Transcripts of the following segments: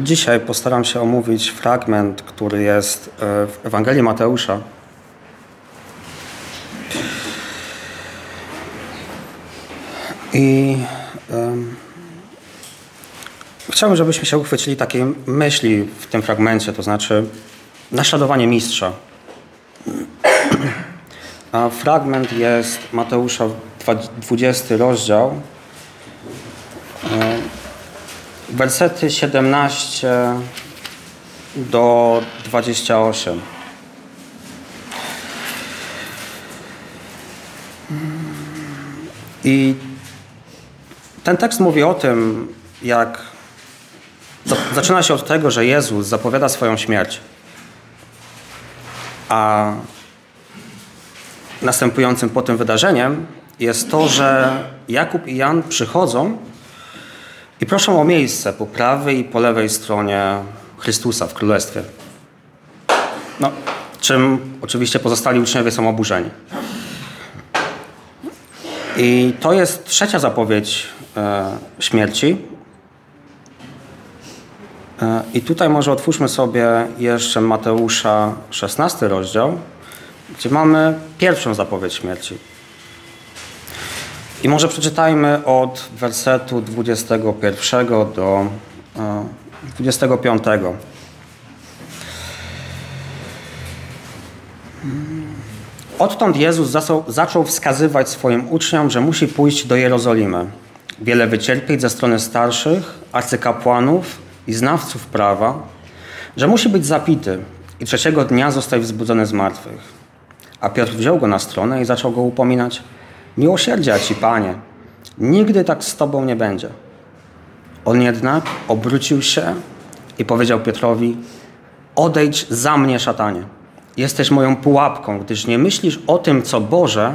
Dzisiaj postaram się omówić fragment, który jest e, w Ewangelii Mateusza. I um, chciałbym, żebyśmy się uchwycili takiej myśli w tym fragmencie, to znaczy naśladowanie mistrza. A fragment jest Mateusza 20 rozdział, e, wersety 17 do 28. I ten tekst mówi o tym, jak zaczyna się od tego, że Jezus zapowiada swoją śmierć. A następującym po tym wydarzeniem jest to, że Jakub i Jan przychodzą i proszą o miejsce po prawej i po lewej stronie Chrystusa w Królestwie. No, czym oczywiście pozostali uczniowie są oburzeni. I to jest trzecia zapowiedź e, śmierci. E, I tutaj może otwórzmy sobie jeszcze Mateusza 16 rozdział, gdzie mamy pierwszą zapowiedź śmierci. I może przeczytajmy od wersetu 21 do 25. E, Odtąd Jezus zaczął wskazywać swoim uczniom, że musi pójść do Jerozolimy, wiele wycierpieć ze strony starszych, arcykapłanów i znawców prawa, że musi być zapity i trzeciego dnia zostać wzbudzony z martwych. A Piotr wziął go na stronę i zaczął go upominać – Miłosierdzia Ci, Panie, nigdy tak z Tobą nie będzie. On jednak obrócił się i powiedział Piotrowi: Odejdź za mnie, szatanie. Jesteś moją pułapką, gdyż nie myślisz o tym, co Boże,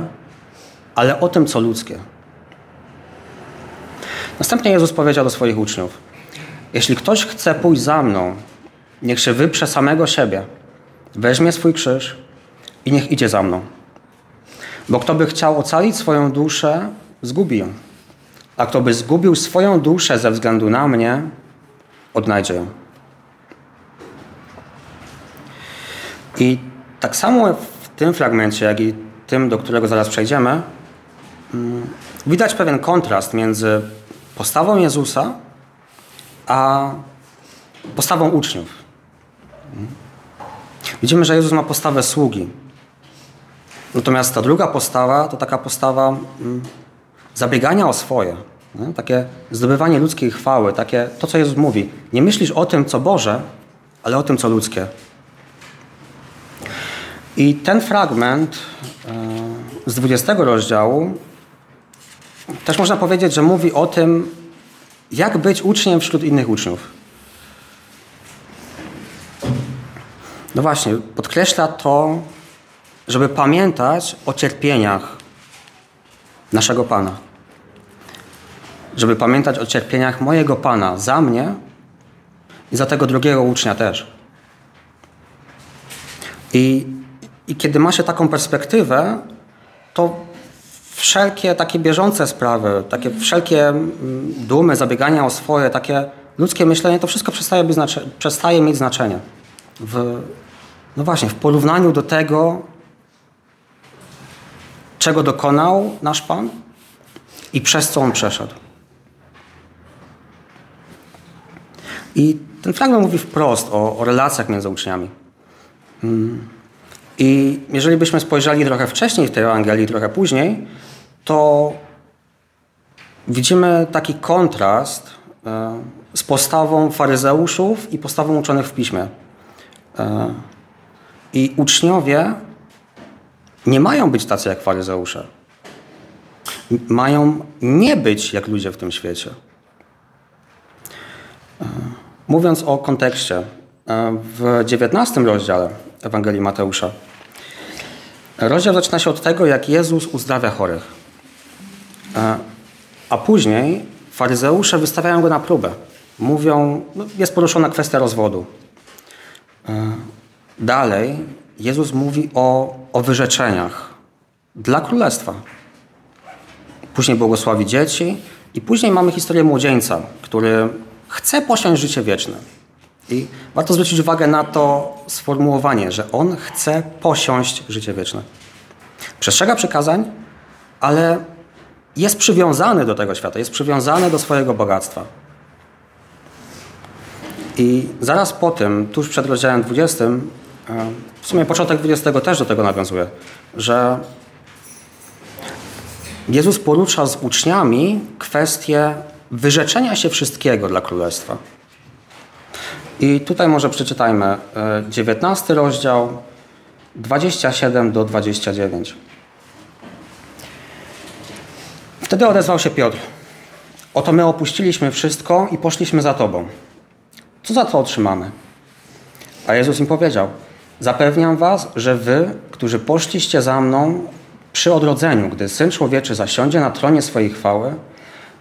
ale o tym, co ludzkie. Następnie Jezus powiedział do swoich uczniów: Jeśli ktoś chce pójść za mną, niech się wyprze samego siebie, weźmie swój krzyż i niech idzie za mną. Bo kto by chciał ocalić swoją duszę, zgubi ją. A kto by zgubił swoją duszę ze względu na mnie, odnajdzie ją. I tak samo w tym fragmencie, jak i tym, do którego zaraz przejdziemy, mm, widać pewien kontrast między postawą Jezusa a postawą uczniów. Widzimy, że Jezus ma postawę sługi. Natomiast ta druga postawa to taka postawa mm, zabiegania o swoje. Nie? Takie zdobywanie ludzkiej chwały, takie to, co Jezus mówi. Nie myślisz o tym, co Boże, ale o tym, co ludzkie. I ten fragment e, z 20 rozdziału też można powiedzieć, że mówi o tym, jak być uczniem wśród innych uczniów. No właśnie, podkreśla to, żeby pamiętać o cierpieniach naszego Pana. Żeby pamiętać o cierpieniach mojego Pana za mnie i za tego drugiego ucznia też. I, i kiedy ma się taką perspektywę, to wszelkie takie bieżące sprawy, takie wszelkie mm, dumy, zabiegania o swoje, takie ludzkie myślenie, to wszystko przestaje, być przestaje mieć znaczenie. W, no właśnie, w porównaniu do tego, czego dokonał nasz Pan i przez co On przeszedł. I ten fragment mówi wprost o, o relacjach między uczniami. Mm. I jeżeli byśmy spojrzeli trochę wcześniej w tej Ewangelii, trochę później, to widzimy taki kontrast e, z postawą faryzeuszów i postawą uczonych w piśmie. E, I uczniowie nie mają być tacy jak faryzeusze. Mają nie być jak ludzie w tym świecie. E, mówiąc o kontekście, e, w XIX rozdziale Ewangelii Mateusza, rozdział zaczyna się od tego, jak Jezus uzdrawia chorych. E, a później faryzeusze wystawiają go na próbę. Mówią, no jest poruszona kwestia rozwodu. Dalej Jezus mówi o, o wyrzeczeniach dla królestwa. Później błogosławi dzieci i później mamy historię młodzieńca, który chce posiąść życie wieczne. I warto zwrócić uwagę na to sformułowanie, że On chce posiąść życie wieczne. Przestrzega przykazań, ale jest przywiązany do tego świata, jest przywiązany do swojego bogactwa. I zaraz po tym, tuż przed rozdziałem 20, e, w sumie początek 20 też do tego nawiązuje, że Jezus porusza z uczniami kwestię wyrzeczenia się wszystkiego dla królestwa. I tutaj może przeczytajmy 19 e, rozdział, 27 do 29. Wtedy odezwał się Piotr. Oto my opuściliśmy wszystko i poszliśmy za Tobą. Co za to otrzymamy? A Jezus im powiedział: Zapewniam Was, że Wy, którzy poszliście za mną przy odrodzeniu, gdy syn człowieczy zasiądzie na tronie swojej chwały,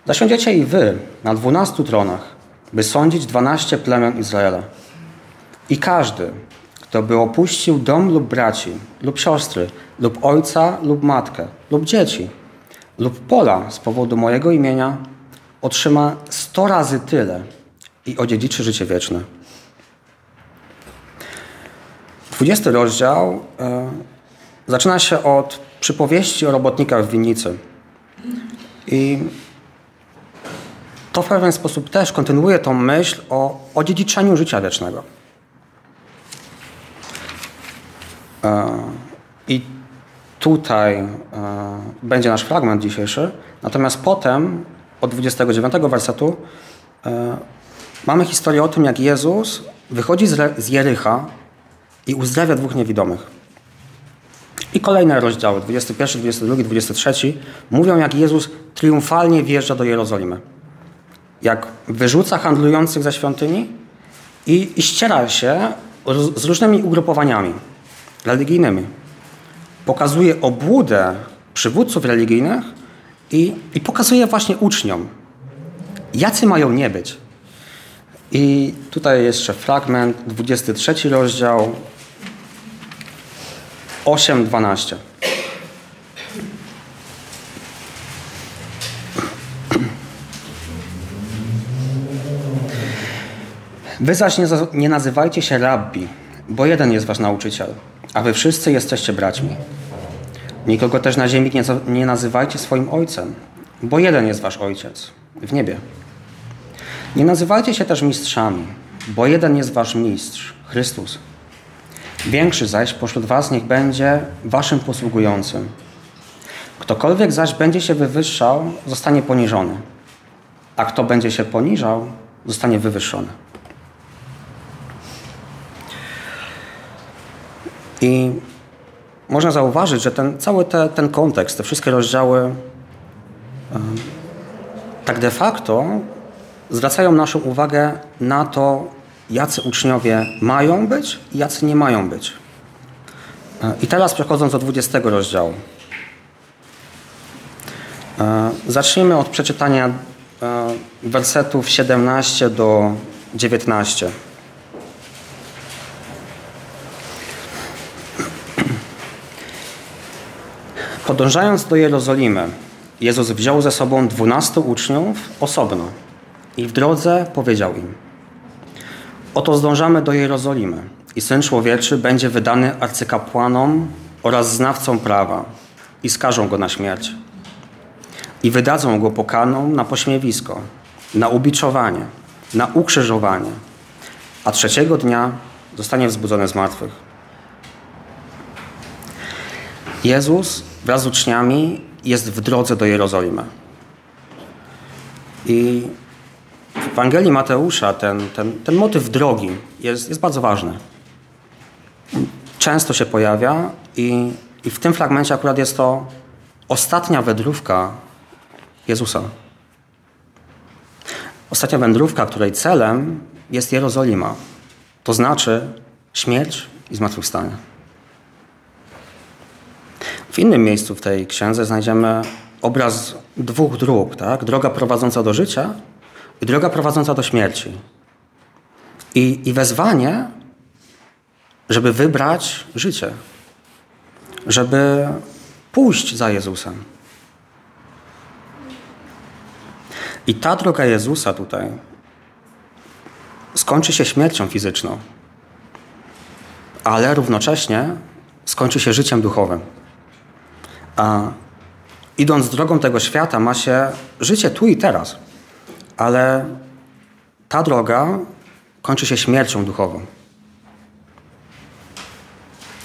zasiądziecie i Wy na dwunastu tronach by sądzić dwanaście plemion Izraela. I każdy, kto by opuścił dom lub braci, lub siostry, lub ojca, lub matkę, lub dzieci, lub pola z powodu mojego imienia, otrzyma sto razy tyle i odziedziczy życie wieczne. Dwudziesty rozdział e, zaczyna się od przypowieści o robotnikach w winnicy. I to w pewien sposób też kontynuuje tą myśl o odziedziczeniu życia wiecznego. E, I tutaj e, będzie nasz fragment dzisiejszy. Natomiast potem, od 29 wersetu, mamy historię o tym, jak Jezus wychodzi z Jericha i uzdrawia dwóch niewidomych. I kolejne rozdziały, 21, 22, 23, mówią, jak Jezus triumfalnie wjeżdża do Jerozolimy jak wyrzuca handlujących ze świątyni i, i ściera się z różnymi ugrupowaniami religijnymi. Pokazuje obłudę przywódców religijnych i, i pokazuje właśnie uczniom, jacy mają nie być. I tutaj jeszcze fragment, 23 rozdział, 8-12. Wy zaś nie, nie nazywajcie się rabbi, bo jeden jest wasz nauczyciel, a wy wszyscy jesteście braćmi. Nikogo też na ziemi nie, nie nazywajcie swoim ojcem, bo jeden jest wasz ojciec w niebie. Nie nazywajcie się też mistrzami, bo jeden jest wasz mistrz, Chrystus. Większy zaś pośród was niech będzie waszym posługującym. Ktokolwiek zaś będzie się wywyższał, zostanie poniżony, a kto będzie się poniżał, zostanie wywyższony. I można zauważyć, że ten, cały te, ten kontekst, te wszystkie rozdziały tak de facto zwracają naszą uwagę na to, jacy uczniowie mają być i jacy nie mają być. E, I teraz przechodząc do 20 rozdziału. E, zacznijmy od przeczytania e, wersetów 17 do 19. Podążając do Jerozolimy, Jezus wziął ze sobą dwunastu uczniów osobno i w drodze powiedział im: Oto zdążamy do Jerozolimy i syn człowieczy będzie wydany arcykapłanom oraz znawcom prawa i skażą go na śmierć. I wydadzą go pokaną na pośmiewisko, na ubiczowanie, na ukrzyżowanie, a trzeciego dnia zostanie wzbudzony z martwych. Jezus wraz z uczniami jest w drodze do Jerozolimy. I w Ewangelii Mateusza ten, ten, ten motyw drogi jest, jest bardzo ważny. Często się pojawia i, i w tym fragmencie akurat jest to ostatnia wędrówka Jezusa. Ostatnia wędrówka, której celem jest Jerozolima. To znaczy śmierć i zmartwychwstanie. W innym miejscu w tej księdze znajdziemy obraz dwóch dróg, tak? Droga prowadząca do życia i droga prowadząca do śmierci. I, i wezwanie, żeby wybrać życie, żeby pójść za Jezusem. I ta droga Jezusa tutaj skończy się śmiercią fizyczną, ale równocześnie skończy się życiem duchowym. A idąc drogą tego świata, ma się życie tu i teraz, ale ta droga kończy się śmiercią duchową.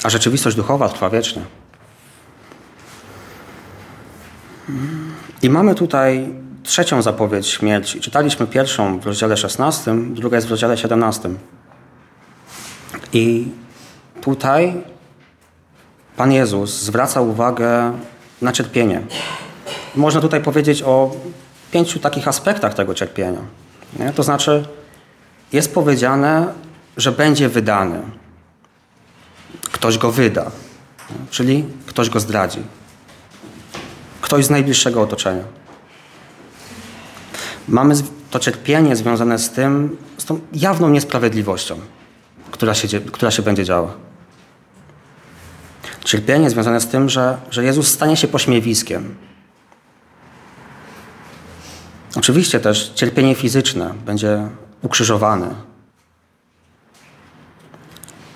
A rzeczywistość duchowa trwa wiecznie. I mamy tutaj trzecią zapowiedź śmierci. Czytaliśmy pierwszą w rozdziale 16, druga jest w rozdziale 17. I tutaj Pan Jezus zwraca uwagę na cierpienie. Można tutaj powiedzieć o pięciu takich aspektach tego cierpienia. Nie? To znaczy, jest powiedziane, że będzie wydany. Ktoś go wyda, czyli ktoś go zdradzi. Ktoś z najbliższego otoczenia. Mamy to cierpienie związane z tym, z tą jawną niesprawiedliwością, która się, która się będzie działa. Cierpienie związane z tym, że, że Jezus stanie się pośmiewiskiem. Oczywiście też cierpienie fizyczne będzie ukrzyżowany.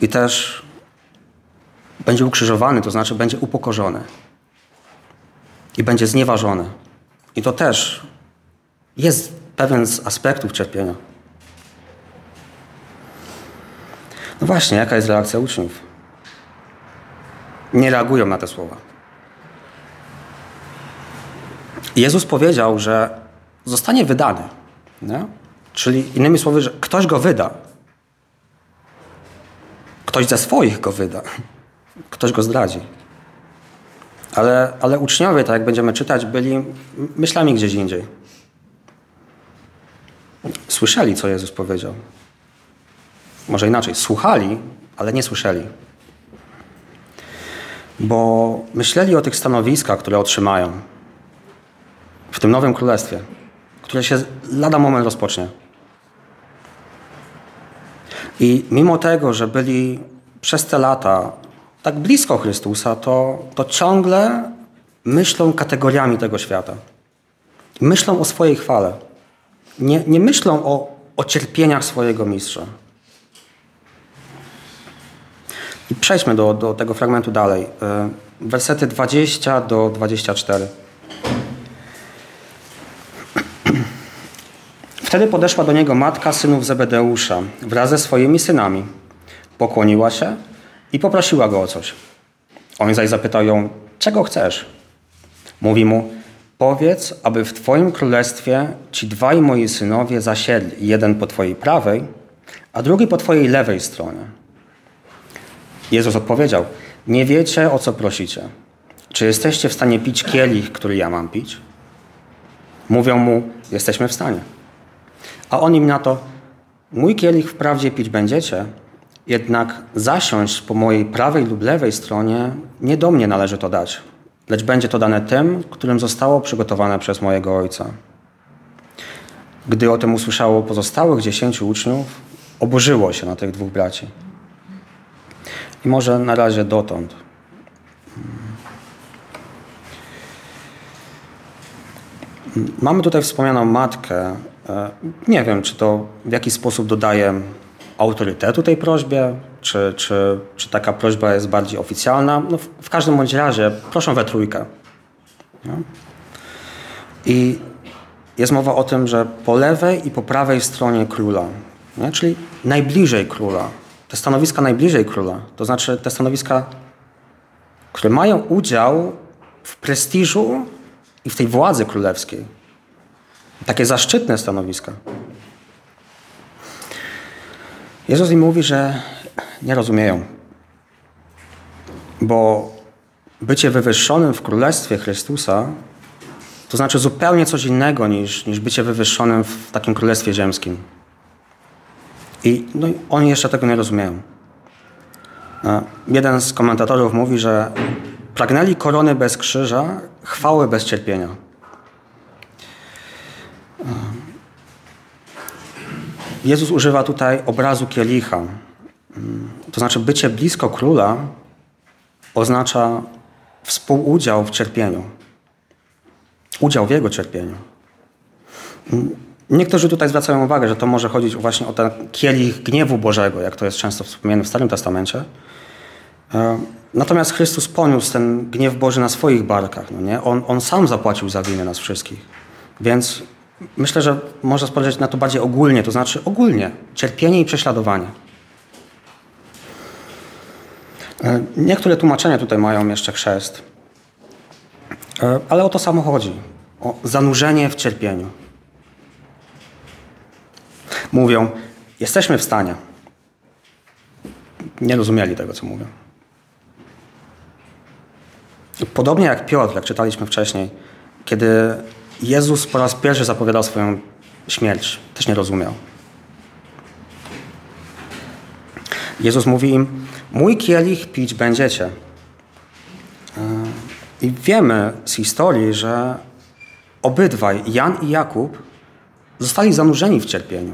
I też będzie ukrzyżowany, to znaczy będzie upokorzony. I będzie znieważony. I to też jest pewien z aspektów cierpienia. No właśnie, jaka jest reakcja uczniów? Nie reagują na te słowa. Jezus powiedział, że zostanie wydany. Nie? Czyli innymi słowy, że ktoś go wyda. Ktoś ze swoich go wyda. Ktoś go zdradzi. Ale, ale uczniowie, tak jak będziemy czytać, byli myślami gdzieś indziej. Słyszeli, co Jezus powiedział. Może inaczej, słuchali, ale nie słyszeli. Bo myśleli o tych stanowiskach, które otrzymają w tym nowym królestwie, które się lada moment rozpocznie. I mimo tego, że byli przez te lata tak blisko Chrystusa, to, to ciągle myślą kategoriami tego świata. Myślą o swojej chwale. Nie, nie myślą o, o cierpieniach swojego mistrza. I przejdźmy do, do tego fragmentu dalej. E, wersety 20 do 24. Wtedy podeszła do niego matka synów Zebedeusza wraz ze swoimi synami. Pokłoniła się i poprosiła go o coś. On zaś zapytał ją, czego chcesz? Mówi mu, powiedz, aby w Twoim królestwie ci dwaj moi synowie zasiedli, jeden po Twojej prawej, a drugi po Twojej lewej stronie. Jezus odpowiedział, nie wiecie o co prosicie. Czy jesteście w stanie pić kielich, który ja mam pić? Mówią mu, jesteśmy w stanie. A on im na to, mój kielich wprawdzie pić będziecie, jednak zasiąść po mojej prawej lub lewej stronie nie do mnie należy to dać, lecz będzie to dane tym, którym zostało przygotowane przez mojego Ojca. Gdy o tym usłyszało pozostałych dziesięciu uczniów, oburzyło się na tych dwóch braci. I może na razie dotąd. Mamy tutaj wspomnianą matkę. E, nie wiem, czy to w jakiś sposób dodaje autorytetu tej prośbie, czy, czy, czy taka prośba jest bardziej oficjalna. No w, w każdym bądź razie proszę we trójkę. No. I jest mowa o tym, że po lewej i po prawej stronie króla, nie? czyli najbliżej króla, te stanowiska najbliżej króla, to znaczy te stanowiska, które mają udział w prestiżu i w tej władzy królewskiej. Takie zaszczytne stanowiska. Jezus im mówi, że nie rozumieją. Bo bycie wywyższonym w Królestwie Chrystusa to znaczy zupełnie coś innego niż, niż bycie wywyższonym w takim Królestwie Ziemskim. I no, oni jeszcze tego nie rozumieją. Jeden z komentatorów mówi, że pragnęli korony bez krzyża, chwały bez cierpienia. Jezus używa tutaj obrazu kielicha. To znaczy, bycie blisko króla oznacza współudział w cierpieniu. Udział w jego cierpieniu. Niektórzy tutaj zwracają uwagę, że to może chodzić właśnie o ten kielich gniewu Bożego, jak to jest często wspomniane w Starym Testamencie. E, natomiast Chrystus poniósł ten gniew Boży na swoich barkach. No nie? On, on sam zapłacił za winę nas wszystkich. Więc myślę, że można spojrzeć na to bardziej ogólnie, to znaczy ogólnie cierpienie i prześladowanie. E, niektóre tłumaczenia tutaj mają jeszcze chrzest, e, ale o to samo chodzi. O zanurzenie w cierpieniu. Mówią, jesteśmy w stanie. Nie rozumieli tego, co mówią. Podobnie jak Piotr, jak czytaliśmy wcześniej, kiedy Jezus po raz pierwszy zapowiadał swoją śmierć, też nie rozumiał. Jezus mówi im: Mój kielich pić będziecie. E, I wiemy z historii, że obydwaj, Jan i Jakub, zostali zanurzeni w cierpieniu.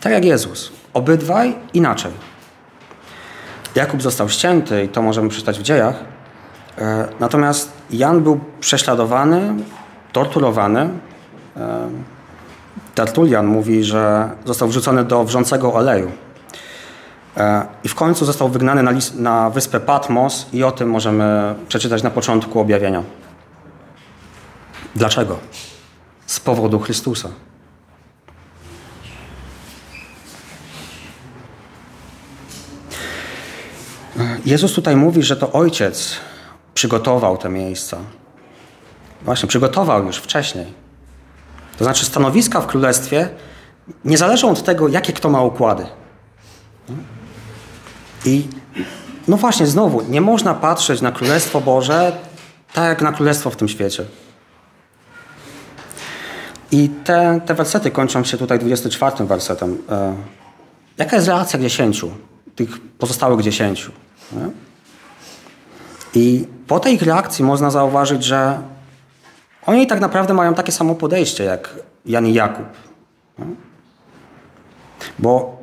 Tak jak Jezus. Obydwaj inaczej. Jakub został ścięty i to możemy przeczytać w dziejach. E, natomiast Jan był prześladowany, torturowany. E, Tertulian mówi, że został wrzucony do wrzącego oleju. E, I w końcu został wygnany na, list, na wyspę Patmos i o tym możemy przeczytać na początku objawienia. Dlaczego? Z powodu Chrystusa. Jezus tutaj mówi, że to Ojciec przygotował te miejsca. Właśnie, przygotował już wcześniej. To znaczy, stanowiska w królestwie nie zależą od tego, jakie kto ma układy. I no właśnie, znowu, nie można patrzeć na Królestwo Boże tak jak na Królestwo w tym świecie. I te, te wersety kończą się tutaj 24 wersetem. E, jaka jest reakcja dziesięciu, tych pozostałych dziesięciu? I po tej reakcji można zauważyć, że oni tak naprawdę mają takie samo podejście jak Jan i Jakub. Nie? Bo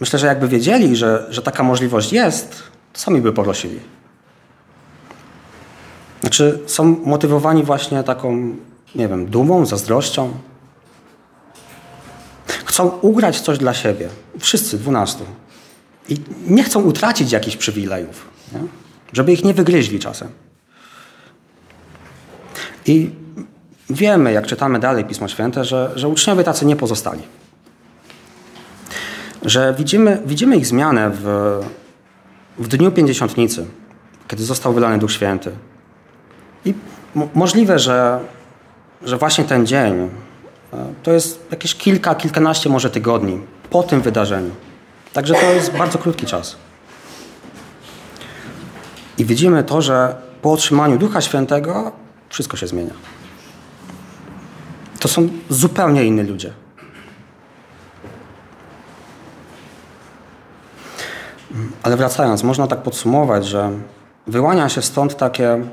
myślę, że jakby wiedzieli, że, że taka możliwość jest, to sami by porosili. Znaczy, są motywowani właśnie taką, nie wiem, dumą, zazdrością. Chcą ugrać coś dla siebie. Wszyscy, dwunastu. I nie chcą utracić jakichś przywilejów, nie? żeby ich nie wygryźli czasem. I wiemy, jak czytamy dalej Pismo Święte, że, że uczniowie tacy nie pozostali. Że widzimy, widzimy ich zmianę w, w dniu pięćdziesiątnicy, kiedy został wylany Duch Święty. I możliwe, że, że właśnie ten dzień e, to jest jakieś kilka, kilkanaście może tygodni po tym wydarzeniu. Także to jest bardzo krótki czas. I widzimy to, że po otrzymaniu Ducha Świętego wszystko się zmienia. To są zupełnie inni ludzie. Ale wracając, można tak podsumować, że wyłania się stąd takie,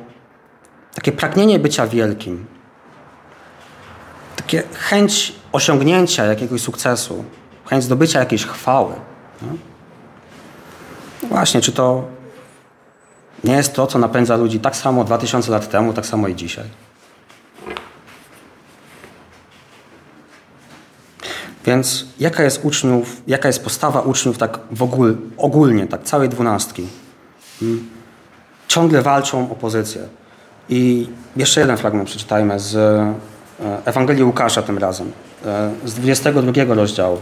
takie pragnienie bycia wielkim, takie chęć osiągnięcia jakiegoś sukcesu, chęć zdobycia jakiejś chwały. No? Właśnie, czy to nie jest to, co napędza ludzi tak samo 2000 lat temu, tak samo i dzisiaj? Więc jaka jest uczniów, jaka jest postawa uczniów tak w ogóle, ogólnie, tak całej dwunastki? Hmm? Ciągle walczą o pozycję. I jeszcze jeden fragment przeczytajmy z e, Ewangelii Łukasza tym razem, e, z 22 rozdziału.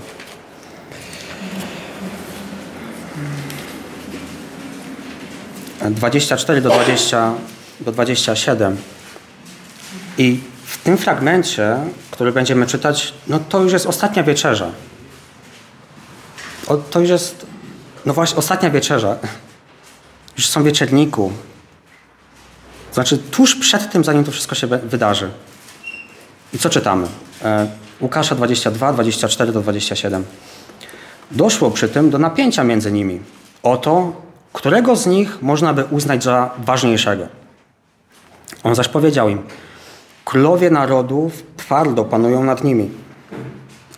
24 do, 20, do 27. I w tym fragmencie, który będziemy czytać, no to już jest ostatnia wieczerza. O, to już jest, no właśnie, ostatnia wieczerza. Już są wieczerniku. Znaczy, tuż przed tym, zanim to wszystko się wydarzy. I co czytamy? E, Łukasza 22, 24 do 27. Doszło przy tym do napięcia między nimi. Oto którego z nich można by uznać za ważniejszego. On zaś powiedział im, królowie narodów twardo panują nad nimi,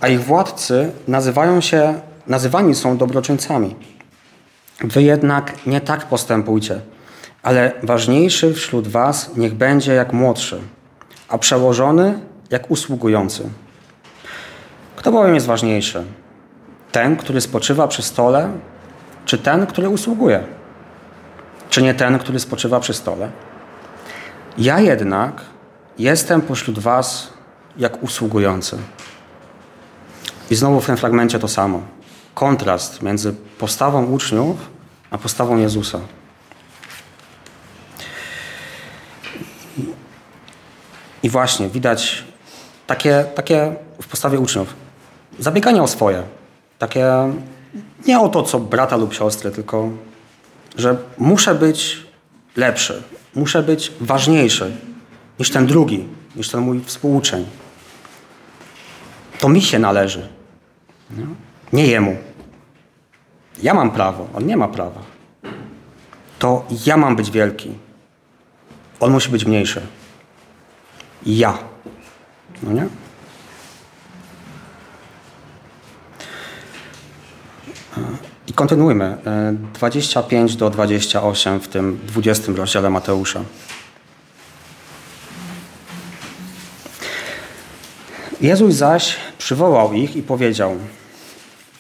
a ich władcy nazywają się, nazywani są dobroczyńcami. Wy jednak nie tak postępujcie, ale ważniejszy wśród was niech będzie jak młodszy, a przełożony jak usługujący. Kto bowiem jest ważniejszy? Ten, który spoczywa przy stole, czy ten, który usługuje? Czy nie ten, który spoczywa przy stole? Ja jednak jestem pośród was jak usługujący. I znowu w tym fragmencie to samo. Kontrast między postawą uczniów a postawą Jezusa. I właśnie widać takie, takie w postawie uczniów. Zabieganie o swoje. Takie nie o to, co brata lub siostry, tylko że muszę być lepszy, muszę być ważniejszy niż ten drugi, niż ten mój współuczeń. To mi się należy, nie jemu. Ja mam prawo, on nie ma prawa. To ja mam być wielki. On musi być mniejszy. Ja. No nie? I kontynuujmy. 25 do 28 w tym 20 rozdziale Mateusza. Jezus zaś przywołał ich i powiedział: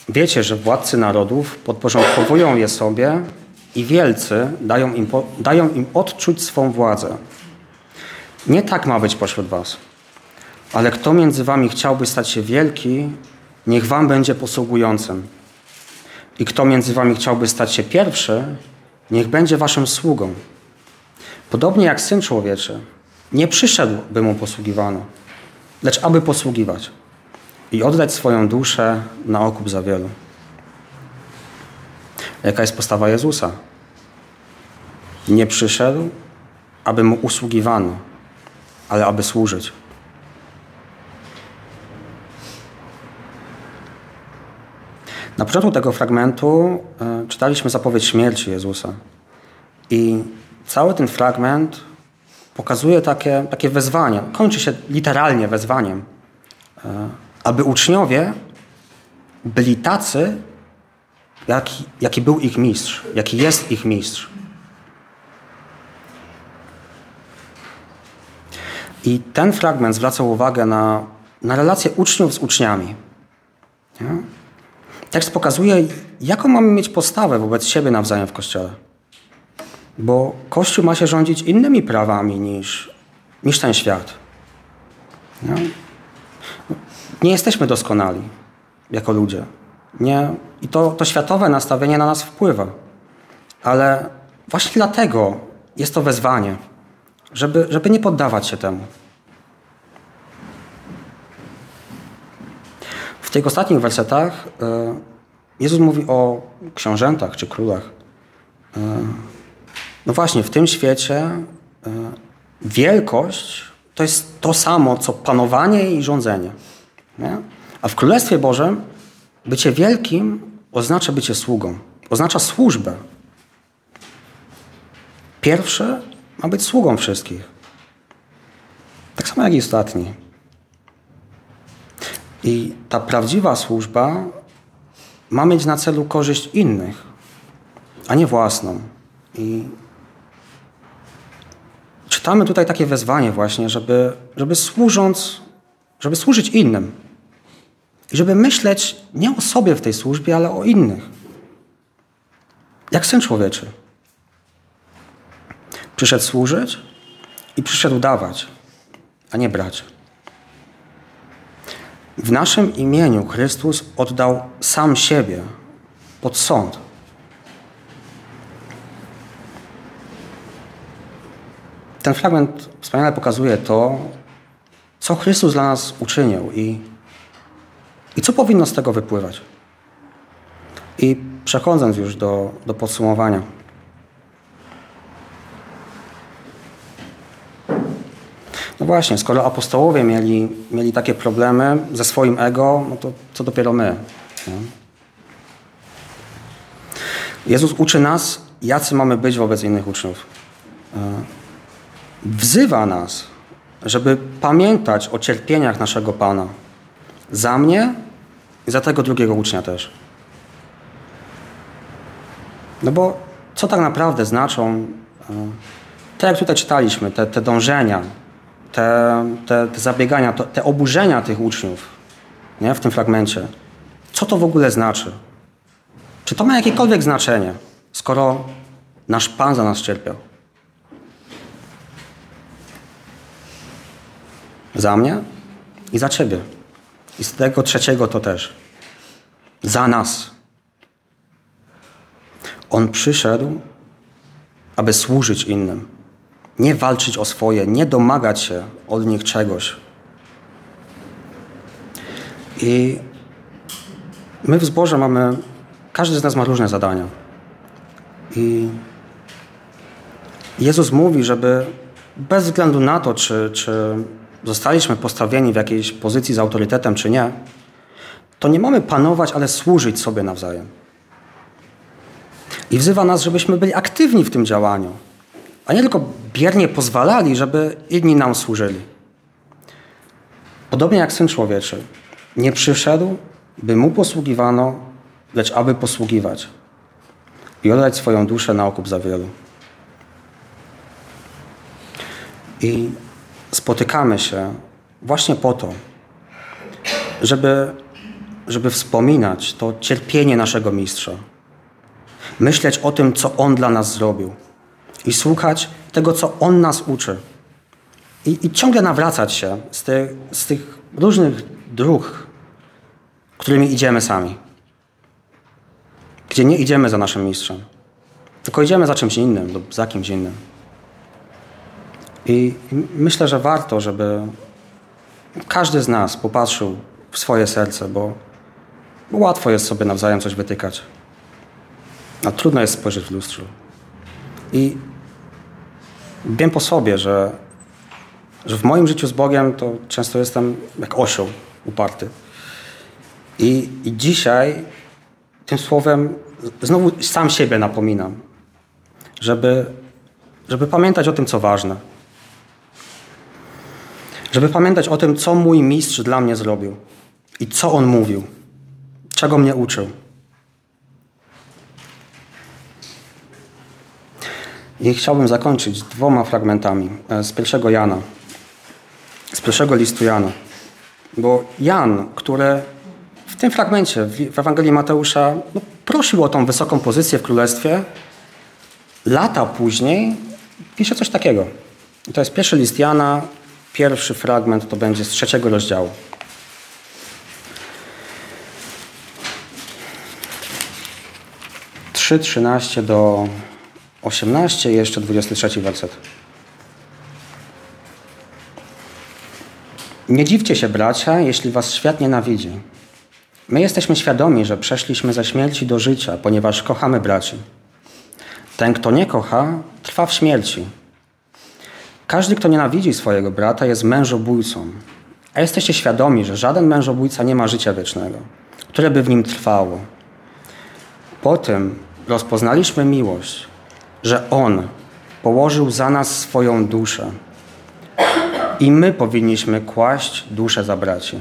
Wiecie, że władcy narodów podporządkowują je sobie i wielcy dają im, dają im odczuć swą władzę. Nie tak ma być pośród was. Ale kto między wami chciałby stać się wielki, niech wam będzie posługującym. I kto między wami chciałby stać się pierwszy, niech będzie waszym sługą. Podobnie jak Syn Człowieczy, nie przyszedł, by mu posługiwano, lecz aby posługiwać i oddać swoją duszę na okup za wielu. Jaka jest postawa Jezusa? Nie przyszedł, aby mu usługiwano, ale aby służyć. Na początku tego fragmentu e, czytaliśmy zapowiedź śmierci Jezusa. I cały ten fragment pokazuje takie, takie wezwanie, kończy się literalnie wezwaniem, e, aby uczniowie byli tacy, jaki, jaki był ich mistrz, jaki jest ich mistrz. I ten fragment zwraca uwagę na, na relacje uczniów z uczniami. Nie? Tekst pokazuje, jaką mamy mieć postawę wobec siebie nawzajem w Kościele. Bo Kościół ma się rządzić innymi prawami niż, niż ten świat. Nie? nie jesteśmy doskonali jako ludzie. Nie? I to, to światowe nastawienie na nas wpływa. Ale właśnie dlatego jest to wezwanie, żeby, żeby nie poddawać się temu. W tych ostatnich wersetach e, Jezus mówi o książętach czy królach. No właśnie, w tym świecie e, wielkość to jest to samo, co panowanie i rządzenie. Nie? A w Królestwie Bożym bycie wielkim oznacza bycie sługą, oznacza służbę. Pierwszy ma być sługą wszystkich. Tak samo jak i ostatni. I ta prawdziwa służba ma mieć na celu korzyść innych, a nie własną. I czytamy tutaj takie wezwanie właśnie, żeby, żeby służąc, żeby służyć innym. I żeby myśleć nie o sobie w tej służbie, ale o innych. Jak Syn Człowieczy. Przyszedł służyć i przyszedł dawać, a nie brać. W naszym imieniu Chrystus oddał sam siebie pod sąd. Ten fragment wspaniale pokazuje to, co Chrystus dla nas uczynił i, i co powinno z tego wypływać. I przechodząc już do, do podsumowania. No właśnie, skoro apostołowie mieli, mieli takie problemy ze swoim ego, no to co dopiero my. Nie? Jezus uczy nas, jacy mamy być wobec innych uczniów. Wzywa nas, żeby pamiętać o cierpieniach naszego Pana. Za mnie i za tego drugiego ucznia też. No bo co tak naprawdę znaczą, e, tak jak tutaj czytaliśmy, te, te dążenia, te, te, te zabiegania, te oburzenia tych uczniów nie? w tym fragmencie. Co to w ogóle znaczy? Czy to ma jakiekolwiek znaczenie, skoro nasz Pan za nas cierpiał? Za mnie i za Ciebie. I z tego trzeciego to też. Za nas. On przyszedł, aby służyć innym. Nie walczyć o swoje, nie domagać się od nich czegoś. I my w zborze mamy, każdy z nas ma różne zadania. I Jezus mówi, żeby bez względu na to, czy, czy zostaliśmy postawieni w jakiejś pozycji z autorytetem, czy nie, to nie mamy panować, ale służyć sobie nawzajem. I wzywa nas, żebyśmy byli aktywni w tym działaniu, a nie tylko biernie pozwalali, żeby inni nam służyli. Podobnie jak Syn Człowieczy. Nie przyszedł, by Mu posługiwano, lecz aby posługiwać i oddać swoją duszę na okup za wielu. I spotykamy się właśnie po to, żeby, żeby wspominać to cierpienie naszego mistrza. Myśleć o tym, co On dla nas zrobił i słuchać tego, co On nas uczy. I, i ciągle nawracać się z, ty, z tych różnych dróg, którymi idziemy sami. Gdzie nie idziemy za naszym mistrzem, tylko idziemy za czymś innym lub za kimś innym. I myślę, że warto, żeby każdy z nas popatrzył w swoje serce, bo łatwo jest sobie nawzajem coś wytykać. A trudno jest spojrzeć w lustrzu. I wiem po sobie, że, że w moim życiu z Bogiem to często jestem jak osioł uparty. I, I dzisiaj tym słowem znowu sam siebie napominam, żeby, żeby pamiętać o tym, co ważne. Żeby pamiętać o tym, co mój mistrz dla mnie zrobił i co on mówił, czego mnie uczył. I chciałbym zakończyć dwoma fragmentami e, z pierwszego Jana, z pierwszego listu Jana. Bo Jan, który w tym fragmencie w Ewangelii Mateusza no, prosił o tą wysoką pozycję w królestwie, lata później pisze coś takiego. To jest pierwszy list Jana, pierwszy fragment to będzie z trzeciego rozdziału. Trzy, trzynaście do 18 i jeszcze 23 werset. Nie dziwcie się, bracia, jeśli was świat nienawidzi. My jesteśmy świadomi, że przeszliśmy ze śmierci do życia, ponieważ kochamy braci. Ten, kto nie kocha, trwa w śmierci. Każdy, kto nienawidzi swojego brata, jest mężobójcą. A jesteście świadomi, że żaden mężobójca nie ma życia wiecznego, które by w nim trwało. Po tym rozpoznaliśmy miłość, że On położył za nas swoją duszę i my powinniśmy kłaść duszę za braci.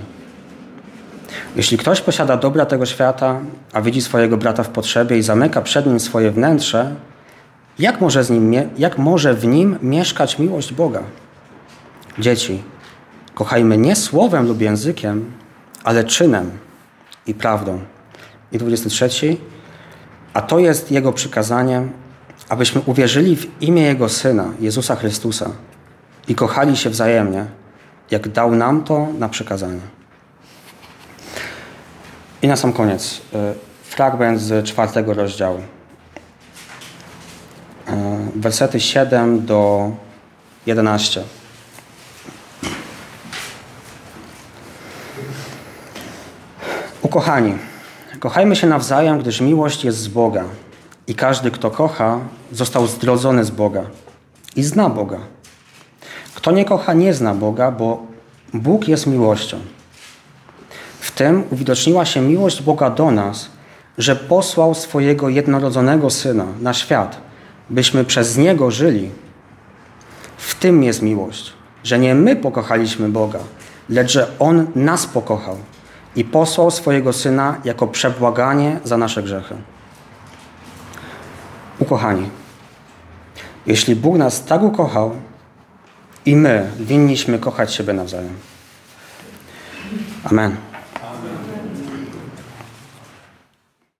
Jeśli ktoś posiada dobra tego świata, a widzi swojego brata w potrzebie i zamyka przed nim swoje wnętrze, jak może, z nim, jak może w nim mieszkać miłość Boga? Dzieci, kochajmy nie słowem lub językiem, ale czynem i prawdą. I 23. A to jest Jego przykazanie, abyśmy uwierzyli w imię Jego Syna, Jezusa Chrystusa i kochali się wzajemnie, jak dał nam to na przykazanie. I na sam koniec e, fragment z czwartego rozdziału. E, wersety 7 do 11. Ukochani, kochajmy się nawzajem, gdyż miłość jest z Boga. I każdy, kto kocha, został zdrodzony z Boga i zna Boga. Kto nie kocha, nie zna Boga, bo Bóg jest miłością. W tym uwidoczniła się miłość Boga do nas, że posłał swojego jednorodzonego Syna na świat, byśmy przez Niego żyli. W tym jest miłość, że nie my pokochaliśmy Boga, lecz że On nas pokochał i posłał swojego Syna jako przebłaganie za nasze grzechy. Ukochani, jeśli Bóg nas tak ukochał, i my winniśmy kochać siebie nawzajem. Amen.